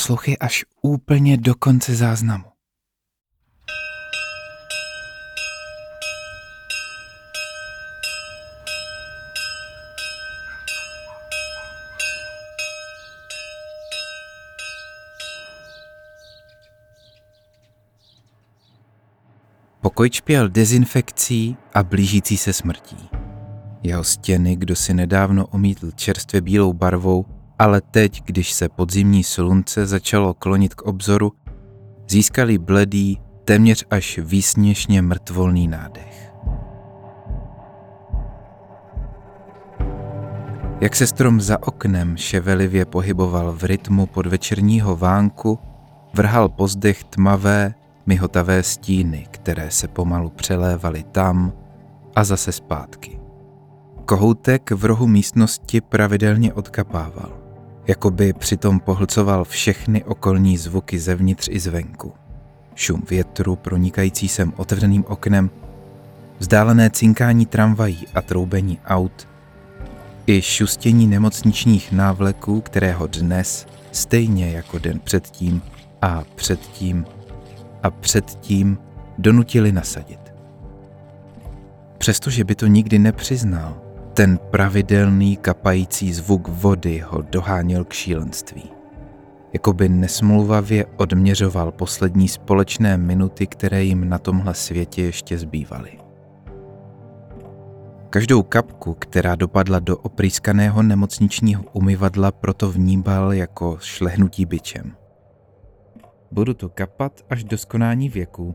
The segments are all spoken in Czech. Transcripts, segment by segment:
Poslouchej až úplně do konce záznamu. Pokoj čpěl dezinfekcí a blížící se smrtí. Jeho stěny, kdo si nedávno omítl čerstvě bílou barvou, ale teď, když se podzimní slunce začalo klonit k obzoru, získali bledý, téměř až výsměšně mrtvolný nádech. Jak se strom za oknem ševelivě pohyboval v rytmu podvečerního vánku, vrhal pozdech tmavé, myhotavé stíny, které se pomalu přelévaly tam a zase zpátky. Kohoutek v rohu místnosti pravidelně odkapával, jako by přitom pohlcoval všechny okolní zvuky zevnitř i zvenku. Šum větru pronikající sem otevřeným oknem, vzdálené cinkání tramvají a troubení aut, i šustění nemocničních návleků, kterého dnes, stejně jako den předtím a předtím a předtím donutili nasadit. Přestože by to nikdy nepřiznal, ten pravidelný kapající zvuk vody ho doháněl k šílenství. Jakoby nesmluvavě odměřoval poslední společné minuty, které jim na tomhle světě ještě zbývaly. Každou kapku, která dopadla do oprýskaného nemocničního umyvadla, proto vníbal jako šlehnutí byčem. Budu to kapat až do skonání věku.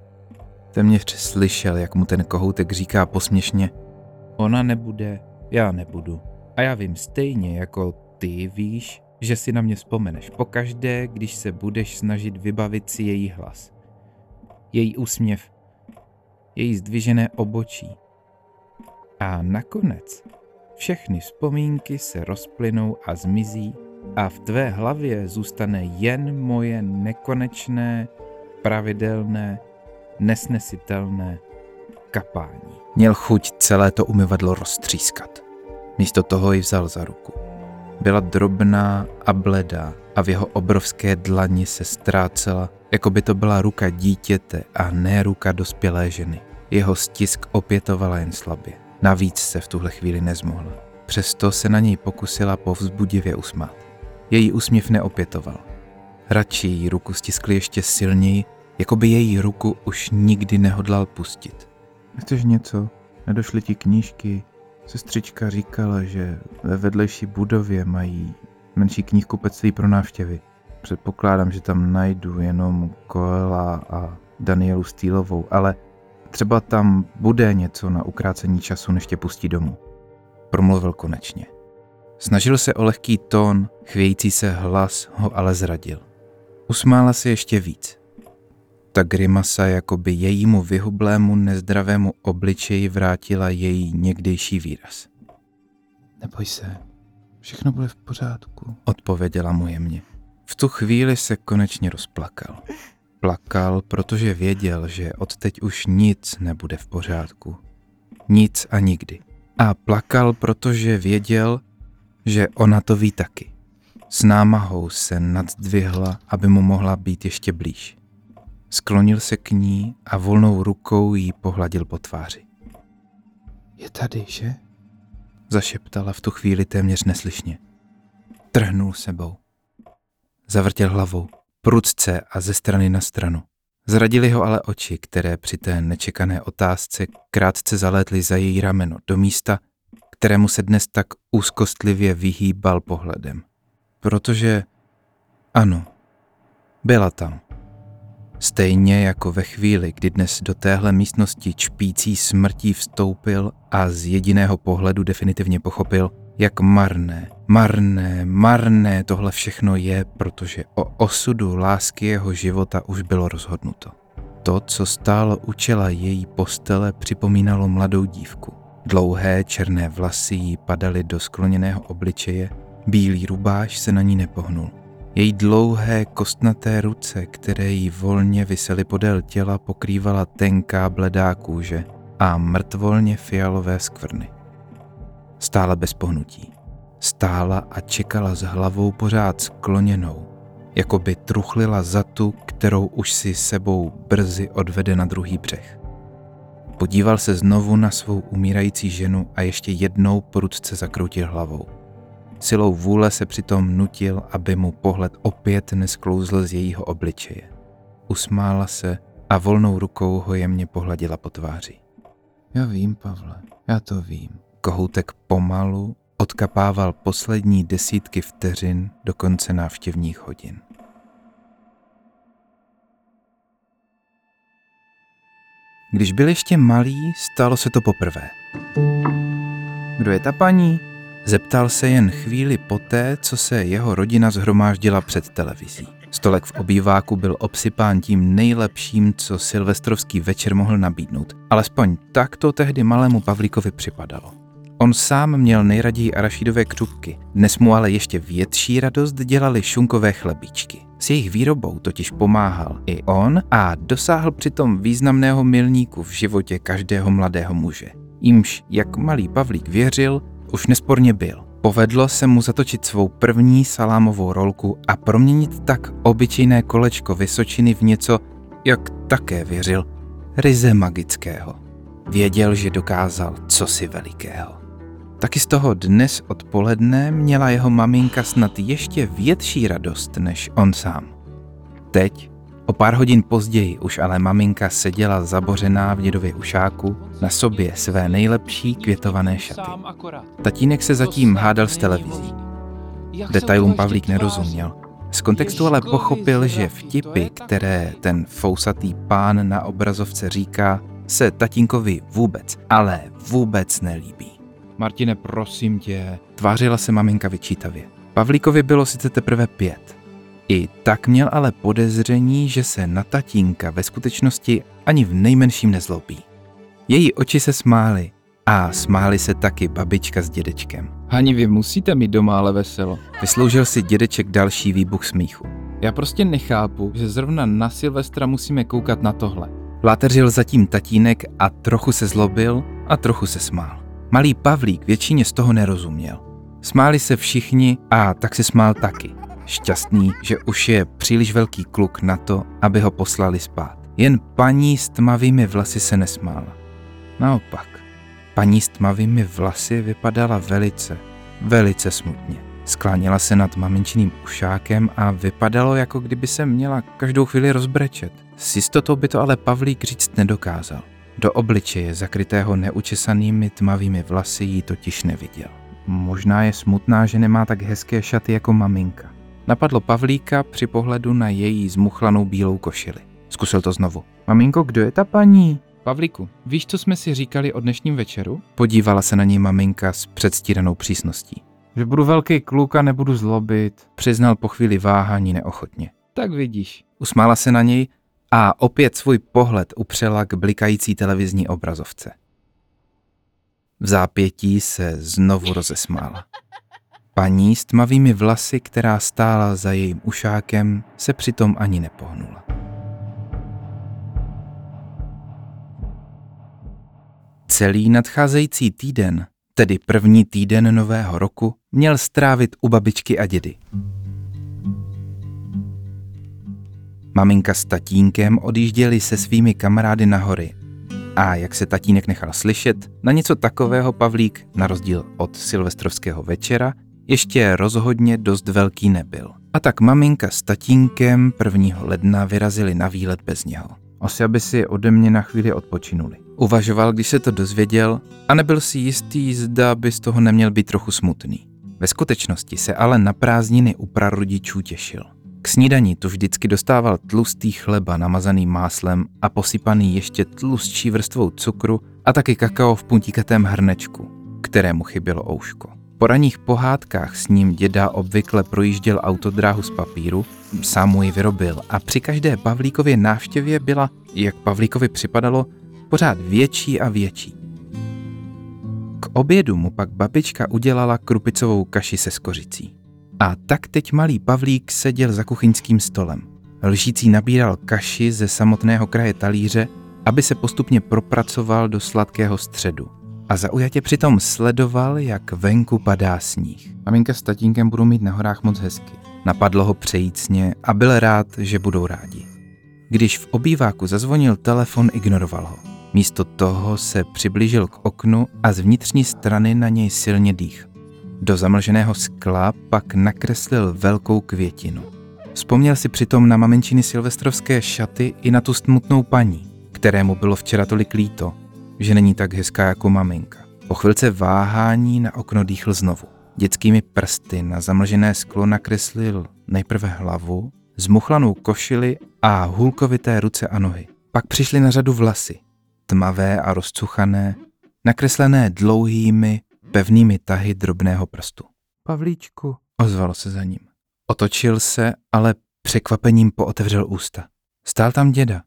Téměř slyšel, jak mu ten kohoutek říká posměšně. Ona nebude, já nebudu. A já vím stejně, jako ty víš, že si na mě vzpomeneš pokaždé, když se budeš snažit vybavit si její hlas. Její úsměv, její zdvižené obočí. A nakonec všechny vzpomínky se rozplynou a zmizí a v tvé hlavě zůstane jen moje nekonečné, pravidelné, nesnesitelné kapání. Měl chuť celé to umyvadlo roztřískat. Místo toho ji vzal za ruku. Byla drobná a bledá a v jeho obrovské dlani se ztrácela, jako by to byla ruka dítěte a ne ruka dospělé ženy. Jeho stisk opětovala jen slabě. Navíc se v tuhle chvíli nezmohla. Přesto se na něj pokusila povzbudivě usmát. Její úsměv neopětoval. Radši jí ruku stiskli ještě silněji, jako by její ruku už nikdy nehodlal pustit. Chceš něco? Nedošly ti knížky? Sestřička říkala, že ve vedlejší budově mají menší knihkupectví pro návštěvy. Předpokládám, že tam najdu jenom Koela a Danielu Stýlovou, ale třeba tam bude něco na ukrácení času, než tě pustí domů. Promluvil konečně. Snažil se o lehký tón, chvějící se hlas ho ale zradil. Usmála se ještě víc. Ta grimasa jako by jejímu vyhublému nezdravému obličeji vrátila její někdejší výraz. Neboj se, všechno bude v pořádku, odpověděla mu jemně. V tu chvíli se konečně rozplakal. Plakal, protože věděl, že odteď už nic nebude v pořádku. Nic a nikdy. A plakal, protože věděl, že ona to ví taky. S námahou se nadzdvihla, aby mu mohla být ještě blíž. Sklonil se k ní a volnou rukou jí pohladil po tváři. Je tady, že? Zašeptala v tu chvíli téměř neslyšně. Trhnul sebou. Zavrtěl hlavou, prudce a ze strany na stranu. Zradili ho ale oči, které při té nečekané otázce krátce zalétly za její rameno do místa, kterému se dnes tak úzkostlivě vyhýbal pohledem. Protože ano, byla tam. Stejně jako ve chvíli, kdy dnes do téhle místnosti čpící smrtí vstoupil a z jediného pohledu definitivně pochopil, jak marné, marné, marné tohle všechno je, protože o osudu lásky jeho života už bylo rozhodnuto. To, co stálo u čela její postele, připomínalo mladou dívku. Dlouhé černé vlasy jí padaly do skloněného obličeje, bílý rubáš se na ní nepohnul. Její dlouhé kostnaté ruce, které jí volně visely podél těla, pokrývala tenká bledá kůže a mrtvolně fialové skvrny. Stála bez pohnutí. Stála a čekala s hlavou pořád skloněnou, jako by truchlila za tu, kterou už si sebou brzy odvede na druhý břeh. Podíval se znovu na svou umírající ženu a ještě jednou prudce zakroutil hlavou. Silou vůle se přitom nutil, aby mu pohled opět nesklouzl z jejího obličeje. Usmála se a volnou rukou ho jemně pohladila po tváři. Já vím, Pavle, já to vím. Kohoutek pomalu odkapával poslední desítky vteřin do konce návštěvních hodin. Když byl ještě malý, stalo se to poprvé. Kdo je ta paní? Zeptal se jen chvíli poté, co se jeho rodina zhromáždila před televizí. Stolek v obýváku byl obsypán tím nejlepším, co silvestrovský večer mohl nabídnout. Alespoň tak to tehdy malému Pavlíkovi připadalo. On sám měl nejraději arašidové křupky, dnes mu ale ještě větší radost dělali šunkové chlebíčky. S jejich výrobou totiž pomáhal i on a dosáhl přitom významného milníku v životě každého mladého muže. Jímž, jak malý Pavlík věřil, už nesporně byl. Povedlo se mu zatočit svou první salámovou rolku a proměnit tak obyčejné kolečko Vysočiny v něco, jak také věřil, ryze magického. Věděl, že dokázal cosi velikého. Taky z toho dnes odpoledne měla jeho maminka snad ještě větší radost než on sám. Teď, o pár hodin později, už ale maminka seděla zabořená v dědově ušáku na sobě své nejlepší květované šaty. Tatínek se zatím hádal s televizí. Detailům Pavlík nerozuměl. Z kontextu ale pochopil, že vtipy, které ten fousatý pán na obrazovce říká, se tatínkovi vůbec, ale vůbec nelíbí. Martine, prosím tě, tvářila se maminka vyčítavě. Pavlíkovi bylo sice teprve pět. I tak měl ale podezření, že se na tatínka ve skutečnosti ani v nejmenším nezlobí. Její oči se smály a smály se taky babička s dědečkem. Hani, vy musíte mít doma ale veselo. Vysloužil si dědeček další výbuch smíchu. Já prostě nechápu, že zrovna na Silvestra musíme koukat na tohle. Láteřil zatím tatínek a trochu se zlobil a trochu se smál. Malý Pavlík většině z toho nerozuměl. Smáli se všichni a tak se smál taky. Šťastný, že už je příliš velký kluk na to, aby ho poslali spát. Jen paní s tmavými vlasy se nesmála. Naopak, paní s tmavými vlasy vypadala velice, velice smutně. Skláněla se nad maminčiným ušákem a vypadalo, jako kdyby se měla každou chvíli rozbrečet. S jistotou by to ale Pavlík říct nedokázal. Do obličeje, zakrytého neučesanými tmavými vlasy, jí totiž neviděl. Možná je smutná, že nemá tak hezké šaty jako maminka. Napadlo Pavlíka při pohledu na její zmuchlanou bílou košili. Zkusil to znovu. Maminko, kdo je ta paní? Pavlíku, víš, co jsme si říkali o dnešním večeru? Podívala se na ní maminka s předstíranou přísností. Že budu velký kluk a nebudu zlobit. Přiznal po chvíli váhání neochotně. Tak vidíš. Usmála se na něj a opět svůj pohled upřela k blikající televizní obrazovce. V zápětí se znovu rozesmála. Paní s tmavými vlasy, která stála za jejím ušákem, se přitom ani nepohnula. Celý nadcházející týden, tedy první týden nového roku, měl strávit u babičky a dědy. Maminka s tatínkem odjížděli se svými kamarády na hory. A jak se tatínek nechal slyšet, na něco takového Pavlík, na rozdíl od silvestrovského večera, ještě rozhodně dost velký nebyl. A tak maminka s tatínkem 1. ledna vyrazili na výlet bez něho. Asi aby si ode mě na chvíli odpočinuli. Uvažoval, když se to dozvěděl a nebyl si jistý, zda by z toho neměl být trochu smutný. Ve skutečnosti se ale na prázdniny u prarodičů těšil. K snídaní tu vždycky dostával tlustý chleba namazaný máslem a posypaný ještě tlustší vrstvou cukru a taky kakao v puntíkatém hrnečku, kterému chybělo ouško. Po raných pohádkách s ním děda obvykle projížděl autodráhu z papíru, sám mu ji vyrobil a při každé Pavlíkově návštěvě byla, jak Pavlíkovi připadalo, pořád větší a větší. K obědu mu pak babička udělala krupicovou kaši se skořicí. A tak teď malý Pavlík seděl za kuchyňským stolem. Lžící nabíral kaši ze samotného kraje talíře, aby se postupně propracoval do sladkého středu. A zaujatě přitom sledoval, jak venku padá sníh. Maminka s tatínkem budou mít na horách moc hezky. Napadlo ho přejícně a byl rád, že budou rádi. Když v obýváku zazvonil telefon, ignoroval ho. Místo toho se přiblížil k oknu a z vnitřní strany na něj silně dých. Do zamlženého skla pak nakreslil velkou květinu. Vzpomněl si přitom na maminčiny silvestrovské šaty i na tu smutnou paní, kterému bylo včera tolik líto, že není tak hezká jako maminka. Po chvilce váhání na okno dýchl znovu. Dětskými prsty na zamlžené sklo nakreslil nejprve hlavu, zmuchlanou košili a hůlkovité ruce a nohy. Pak přišly na řadu vlasy, tmavé a rozcuchané, nakreslené dlouhými, pevnými tahy drobného prstu. Pavlíčku, ozvalo se za ním. Otočil se, ale překvapením pootevřel ústa. Stál tam děda,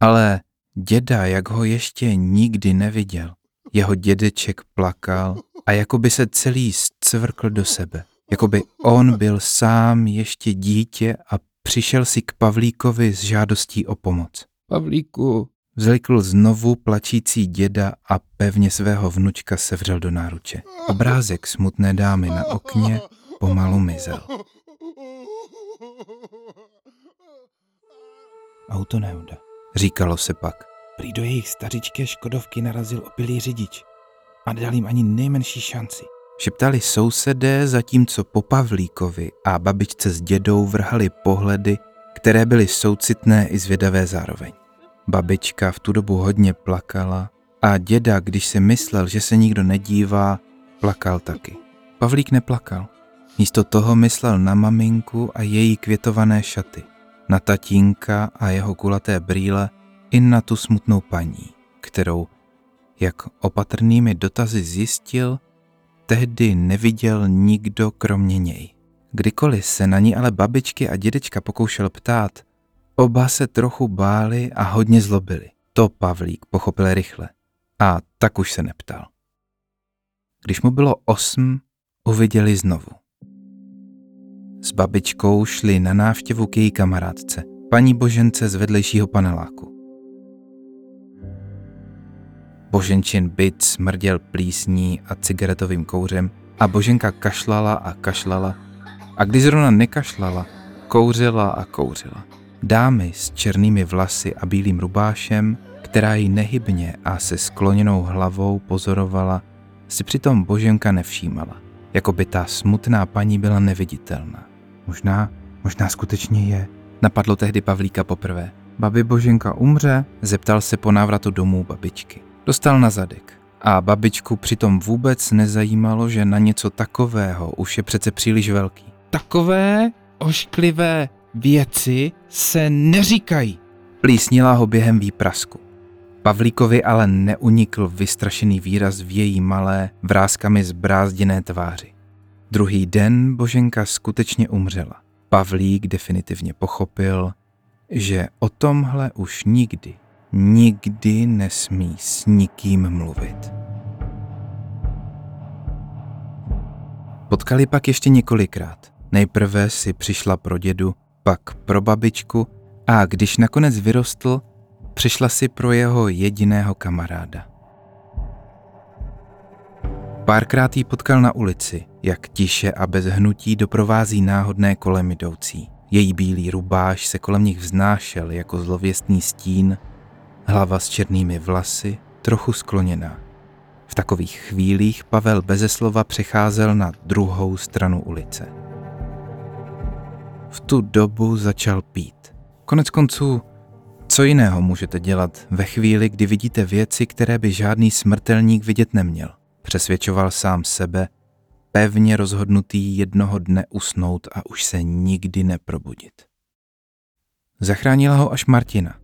ale děda, jak ho ještě nikdy neviděl. Jeho dědeček plakal a jako by se celý zcvrkl do sebe. Jako by on byl sám ještě dítě a přišel si k Pavlíkovi s žádostí o pomoc. Pavlíku, Vzlikl znovu plačící děda a pevně svého vnučka sevřel do náruče. Obrázek smutné dámy na okně pomalu mizel. Autonehoda, říkalo se pak. Prý do jejich stařičké Škodovky narazil opilý řidič a nedal jim ani nejmenší šanci. Šeptali sousedé, zatímco po Pavlíkovi a babičce s dědou vrhali pohledy, které byly soucitné i zvědavé zároveň. Babička v tu dobu hodně plakala a děda, když si myslel, že se nikdo nedívá, plakal taky. Pavlík neplakal. Místo toho myslel na maminku a její květované šaty, na tatínka a jeho kulaté brýle i na tu smutnou paní, kterou, jak opatrnými dotazy zjistil, tehdy neviděl nikdo kromě něj. Kdykoliv se na ní ale babičky a dědečka pokoušel ptát, oba se trochu báli a hodně zlobili. To Pavlík pochopil rychle a tak už se neptal. Když mu bylo osm, uviděli znovu. S babičkou šli na návštěvu k její kamarádce, paní Božence z vedlejšího paneláku. Boženčin byt smrděl plísní a cigaretovým kouřem a Boženka kašlala a kašlala a když zrovna nekašlala, kouřila a kouřila. Dámy s černými vlasy a bílým rubášem, která ji nehybně a se skloněnou hlavou pozorovala, si přitom Boženka nevšímala, jako by ta smutná paní byla neviditelná. Možná, možná skutečně je, napadlo tehdy Pavlíka poprvé. Babi Boženka umře, zeptal se po návratu domů babičky. Dostal na zadek. A babičku přitom vůbec nezajímalo, že na něco takového už je přece příliš velký. takové ošklivé věci se neříkají. Plísnila ho během výprasku. Pavlíkovi ale neunikl vystrašený výraz v její malé, vrázkami zbrázděné tváři. Druhý den Boženka skutečně umřela. Pavlík definitivně pochopil, že o tomhle už nikdy, nikdy nesmí s nikým mluvit. Potkali pak ještě několikrát. Nejprve si přišla pro dědu, pak pro babičku a když nakonec vyrostl, přišla si pro jeho jediného kamaráda. Párkrát ji potkal na ulici, jak tiše a bez hnutí doprovází náhodné kolem jdoucí. Její bílý rubáš se kolem nich vznášel jako zlověstný stín, hlava s černými vlasy, trochu skloněná. V takových chvílích Pavel beze slova přecházel na druhou stranu ulice. V tu dobu začal pít. Konec konců, co jiného můžete dělat ve chvíli, kdy vidíte věci, které by žádný smrtelník vidět neměl? Přesvědčoval sám sebe, pevně rozhodnutý jednoho dne usnout a už se nikdy neprobudit. Zachránila ho až Martina.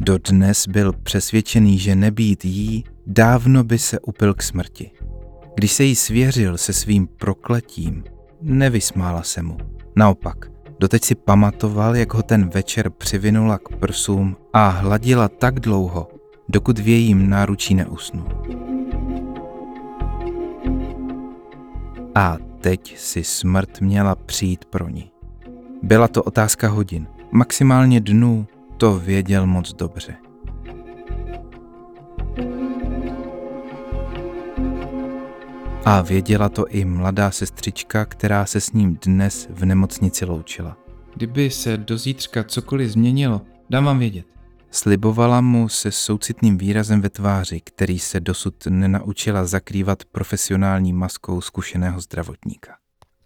Dodnes byl přesvědčený, že nebýt jí, dávno by se upil k smrti. Když se jí svěřil se svým prokletím, nevysmála se mu. Naopak, doteď si pamatoval, jak ho ten večer přivinula k prsům a hladila tak dlouho, dokud v jejím náručí neusnul. A teď si smrt měla přijít pro ní. Byla to otázka hodin, maximálně dnů, to věděl moc dobře. A věděla to i mladá sestřička, která se s ním dnes v nemocnici loučila. Kdyby se do zítřka cokoliv změnilo, dám vám vědět. Slibovala mu se soucitným výrazem ve tváři, který se dosud nenaučila zakrývat profesionální maskou zkušeného zdravotníka.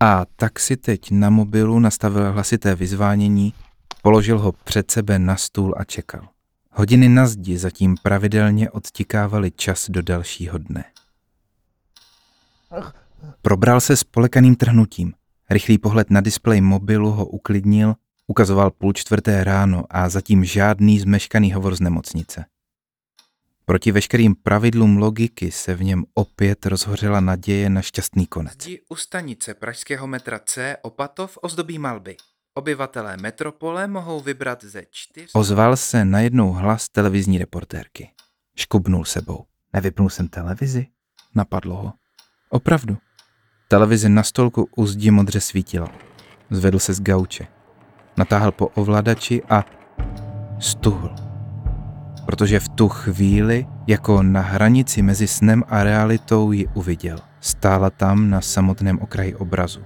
A tak si teď na mobilu nastavil hlasité vyzvánění, položil ho před sebe na stůl a čekal. Hodiny na zdi zatím pravidelně odtikávaly čas do dalšího dne. Probral se s polekaným trhnutím. Rychlý pohled na displej mobilu ho uklidnil, ukazoval půl čtvrté ráno a zatím žádný zmeškaný hovor z nemocnice. Proti veškerým pravidlům logiky se v něm opět rozhořela naděje na šťastný konec. Zdi u stanice pražského metra C Opatov ozdobí malby. Obyvatelé metropole mohou vybrat ze čtyř... Ozval se najednou hlas televizní reportérky. Škubnul sebou. Nevypnul jsem televizi? Napadlo ho. Opravdu. Televize na stolku u zdi modře svítila. Zvedl se z gauče. Natáhl po ovladači a stuhl. Protože v tu chvíli, jako na hranici mezi snem a realitou, ji uviděl. Stála tam na samotném okraji obrazu.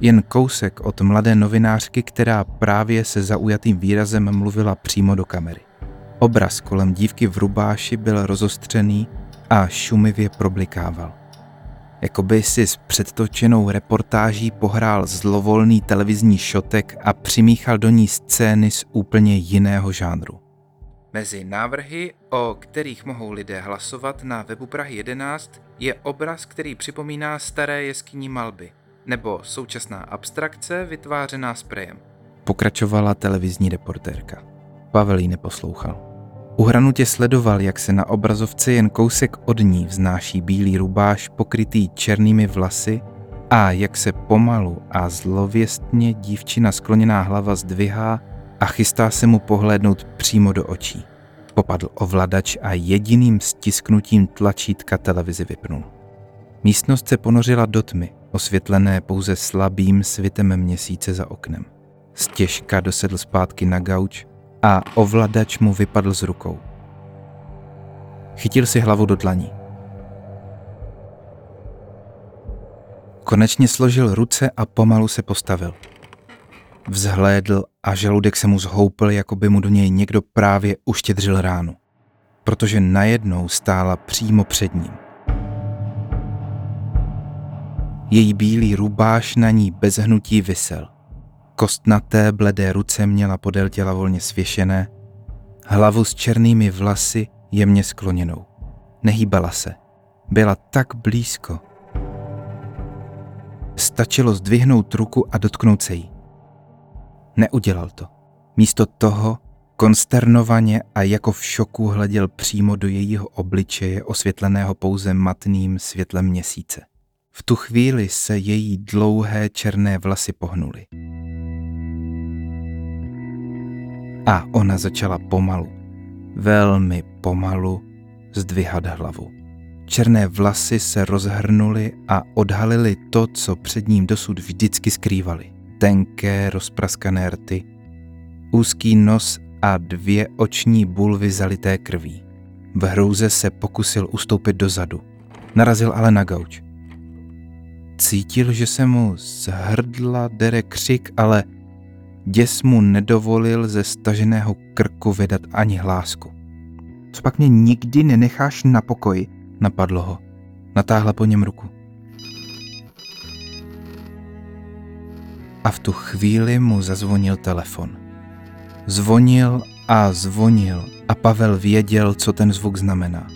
Jen kousek od mladé novinářky, která právě se zaujatým výrazem mluvila přímo do kamery. Obraz kolem dívky v rubáši byl rozostřený a šumivě problikával. Jakoby si s předtočenou reportáží pohrál zlovolný televizní šotek a přimíchal do ní scény z úplně jiného žánru. Mezi návrhy, o kterých mohou lidé hlasovat na webu Prahy 11, je obraz, který připomíná staré jeskyní malby, nebo současná abstrakce vytvářená sprejem. Pokračovala televizní reportérka. Pavel ji neposlouchal. Uhranutě sledoval, jak se na obrazovce jen kousek od ní vznáší bílý rubáš pokrytý černými vlasy a jak se pomalu a zlověstně dívčina skloněná hlava zdvihá a chystá se mu pohlédnout přímo do očí. Popadl ovladač a jediným stisknutím tlačítka televizi vypnul. Místnost se ponořila do tmy, osvětlené pouze slabým svitem měsíce za oknem. Stěžka dosedl zpátky na gauč a ovladač mu vypadl z rukou. Chytil si hlavu do dlaní. Konečně složil ruce a pomalu se postavil. Vzhlédl a žaludek se mu zhoupil, jako by mu do něj někdo právě uštědřil ránu. Protože najednou stála přímo před ním. Její bílý rubáš na ní bez hnutí visel – Kostnaté bledé ruce měla podél těla volně svěšené, hlavu s černými vlasy jemně skloněnou. Nehýbala se. Byla tak blízko. Stačilo zdvihnout ruku a dotknout se jí. Neudělal to. Místo toho konsternovaně a jako v šoku hleděl přímo do jejího obličeje osvětleného pouze matným světlem měsíce. V tu chvíli se její dlouhé černé vlasy pohnuly. A ona začala pomalu, velmi pomalu zdvihat hlavu. Černé vlasy se rozhrnuly a odhalily to, co před ním dosud vždycky skrývaly. Tenké, rozpraskané rty, úzký nos a dvě oční bulvy zalité krví. V hrouze se pokusil ustoupit dozadu. Narazil ale na gauč. Cítil, že se mu z hrdla dere křik, ale Děs mu nedovolil ze staženého krku vydat ani hlásku. Co pak mě nikdy nenecháš na pokoji, napadlo ho. Natáhla po něm ruku. A v tu chvíli mu zazvonil telefon. Zvonil a zvonil a Pavel věděl, co ten zvuk znamená.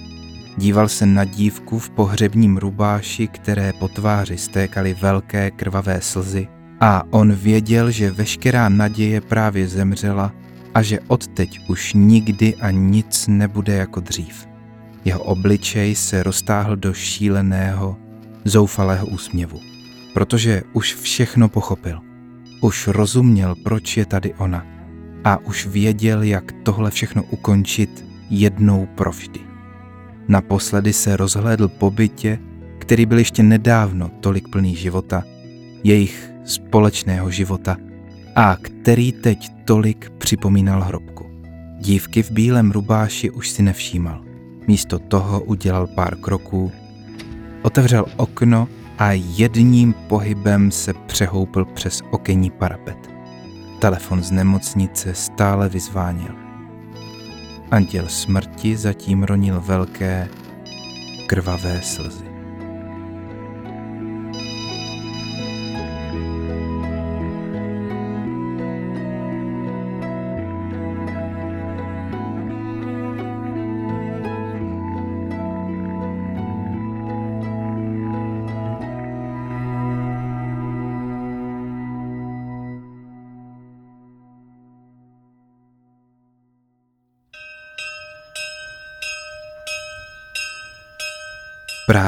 Díval se na dívku v pohřebním rubáši, které po tváři stékaly velké krvavé slzy a on věděl, že veškerá naděje právě zemřela a že odteď už nikdy a nic nebude jako dřív. Jeho obličej se roztáhl do šíleného, zoufalého úsměvu, protože už všechno pochopil. Už rozuměl, proč je tady ona a už věděl, jak tohle všechno ukončit jednou provždy. Naposledy se rozhlédl po bytě, který byl ještě nedávno tolik plný života, jejich společného života a který teď tolik připomínal hrobku. Dívky v bílém rubáši už si nevšímal. Místo toho udělal pár kroků otevřel okno a jedním pohybem se přehoupl přes okenní parapet. Telefon z nemocnice stále vyzváněl. Anděl smrti zatím ronil velké, krvavé slzy.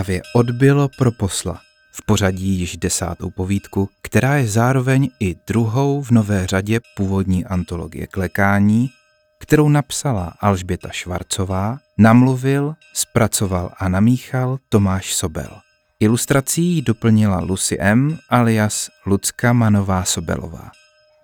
Právě odbylo pro posla v pořadí již desátou povídku, která je zároveň i druhou v nové řadě původní antologie klekání, kterou napsala Alžběta Švarcová, namluvil, zpracoval a namíchal Tomáš Sobel. Ilustrací ji doplnila Lucy M. alias Lucka Manová Sobelová.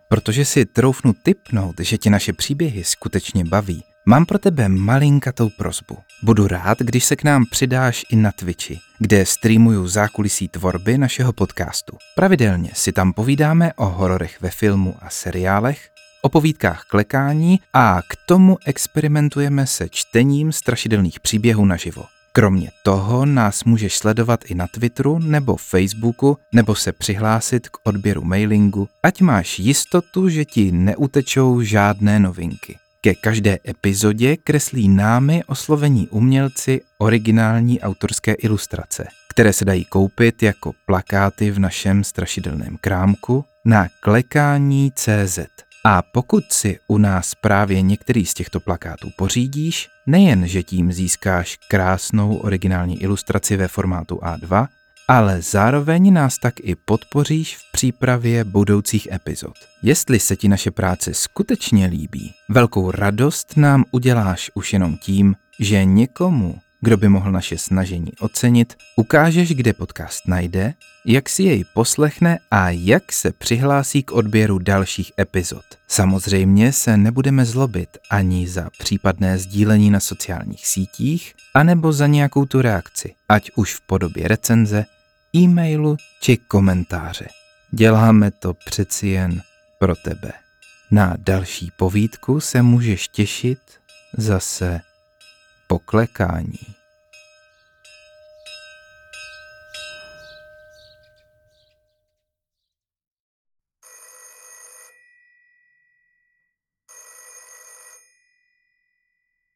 Protože si troufnu typnout, že tě naše příběhy skutečně baví, Mám pro tebe malinkatou prozbu. Budu rád, když se k nám přidáš i na Twitchi, kde streamuju zákulisí tvorby našeho podcastu. Pravidelně si tam povídáme o hororech ve filmu a seriálech, o povídkách klekání a k tomu experimentujeme se čtením strašidelných příběhů naživo. Kromě toho nás můžeš sledovat i na Twitteru nebo Facebooku nebo se přihlásit k odběru mailingu, ať máš jistotu, že ti neutečou žádné novinky. Ke každé epizodě kreslí námi oslovení umělci originální autorské ilustrace, které se dají koupit jako plakáty v našem strašidelném krámku na klekání CZ. A pokud si u nás právě některý z těchto plakátů pořídíš, nejen, že tím získáš krásnou originální ilustraci ve formátu A2, ale zároveň nás tak i podpoříš v přípravě budoucích epizod. Jestli se ti naše práce skutečně líbí, velkou radost nám uděláš už jenom tím, že někomu, kdo by mohl naše snažení ocenit, ukážeš, kde podcast najde, jak si jej poslechne a jak se přihlásí k odběru dalších epizod. Samozřejmě se nebudeme zlobit ani za případné sdílení na sociálních sítích, anebo za nějakou tu reakci, ať už v podobě recenze, e-mailu či komentáře. Děláme to přeci jen pro tebe. Na další povídku se můžeš těšit zase poklekání.